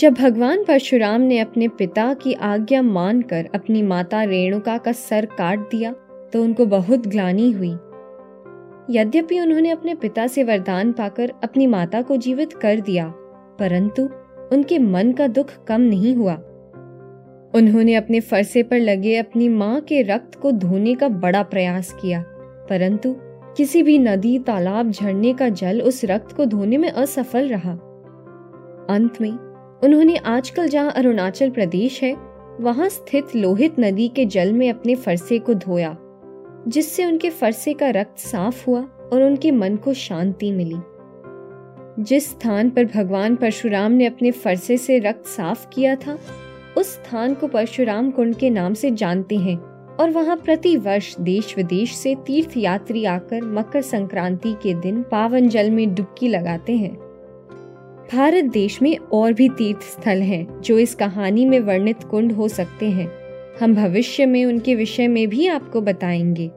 जब भगवान परशुराम ने अपने पिता की आज्ञा मानकर अपनी माता रेणुका का सर काट दिया तो उनको बहुत ग्लानी हुई। यद्यपि उन्होंने अपने पिता से वरदान पाकर अपनी माता को जीवित कर दिया, परंतु उनके मन का दुख कम नहीं हुआ। उन्होंने अपने फरसे पर लगे अपनी माँ के रक्त को धोने का बड़ा प्रयास किया, परंतु किसी भी नदी, तालाब झरने का जल उस रक्त को धोने में असफल रहा। अंत में उन्होंने आजकल जहाँ अरुणाचल प्रदेश है, वहाँ स्थित लोहित नदी के जल में अपने फरसे को धोया, जिससे उनके फरसे का रक्त साफ़ हुआ और उनके मन को शांति मिली। जिस स्थान पर भगवान परशुराम ने अपने फरसे से रक्त साफ़ किया था, उस स्थान को परशुराम कुंड के नाम से जानते हैं और वहाँ प्रति वर्ष देश विदेश से तीर्थ यात्री आकर मकर संक्रांति के दिन पावन जल में डुबकी लगाते हैं। भारत देश में और भी तीर्थ स्थल हैं, जो इस कहानी में वर्णित कुंड हो सकते हैं। हम भविष्य में उनके विषय में भी आपको बताएँगे।